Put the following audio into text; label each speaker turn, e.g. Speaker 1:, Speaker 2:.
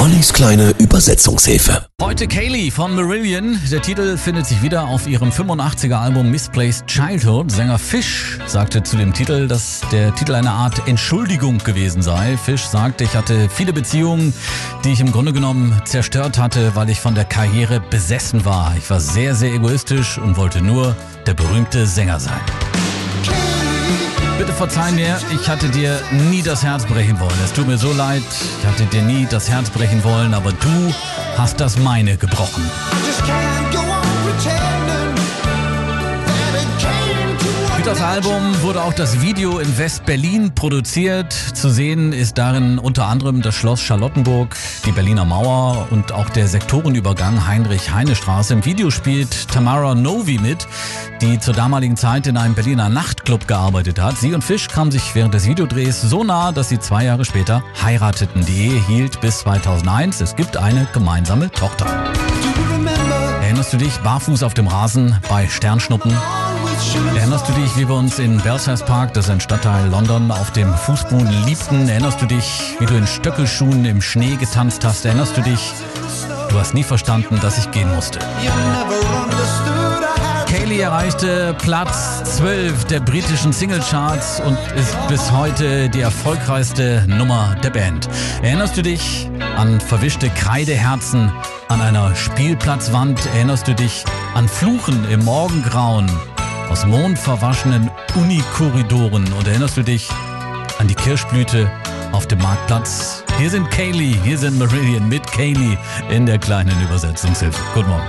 Speaker 1: Ollis kleine Übersetzungshilfe.
Speaker 2: Heute Kaylee von Marillion. Der Titel findet sich wieder auf ihrem 85er Album Misplaced Childhood. Sänger Fish sagte zu dem Titel, dass der Titel eine Art Entschuldigung gewesen sei. Fish sagte, ich hatte viele Beziehungen, die ich im Grunde genommen zerstört hatte, weil ich von der Karriere besessen war. Ich war sehr, sehr egoistisch und wollte nur der berühmte Sänger sein. Bitte verzeih mir, ich hatte dir nie das Herz brechen wollen. Es tut mir so leid, ich hatte dir nie das Herz brechen wollen, aber du hast das meine gebrochen. Für das Album wurde auch das Video in West-Berlin produziert. Zu sehen ist darin unter anderem das Schloss Charlottenburg, die Berliner Mauer und auch der Sektorenübergang Heinrich-Heine-Straße. Im Video spielt Tamara Novi mit, die zur damaligen Zeit in einem Berliner Nachtclub gearbeitet hat. Sie und Fisch kamen sich während des Videodrehs so nah, dass sie zwei Jahre später heirateten. Die Ehe hielt bis 2001. Es gibt eine gemeinsame Tochter. Erinnerst du dich barfuß auf dem Rasen bei Sternschnuppen? Erinnerst du dich, wie wir uns in Belsize Park, das ist ein Stadtteil London, auf dem Fußboden liebten? Erinnerst du dich, wie du in Stöckelschuhen im Schnee getanzt hast? Erinnerst du dich, du hast nie verstanden, dass ich gehen musste? Kaylee erreichte Platz 12 der britischen Singlecharts und ist bis heute die erfolgreichste Nummer der Band. Erinnerst du dich an verwischte Kreideherzen an einer Spielplatzwand? Erinnerst du dich an Fluchen im Morgengrauen? Aus mondverwaschenen Unikorridoren. Und erinnerst du dich an die Kirschblüte auf dem Marktplatz? Hier sind Kaylee, hier sind Meridian mit Kaylee in der kleinen Übersetzungshilfe. Guten Morgen.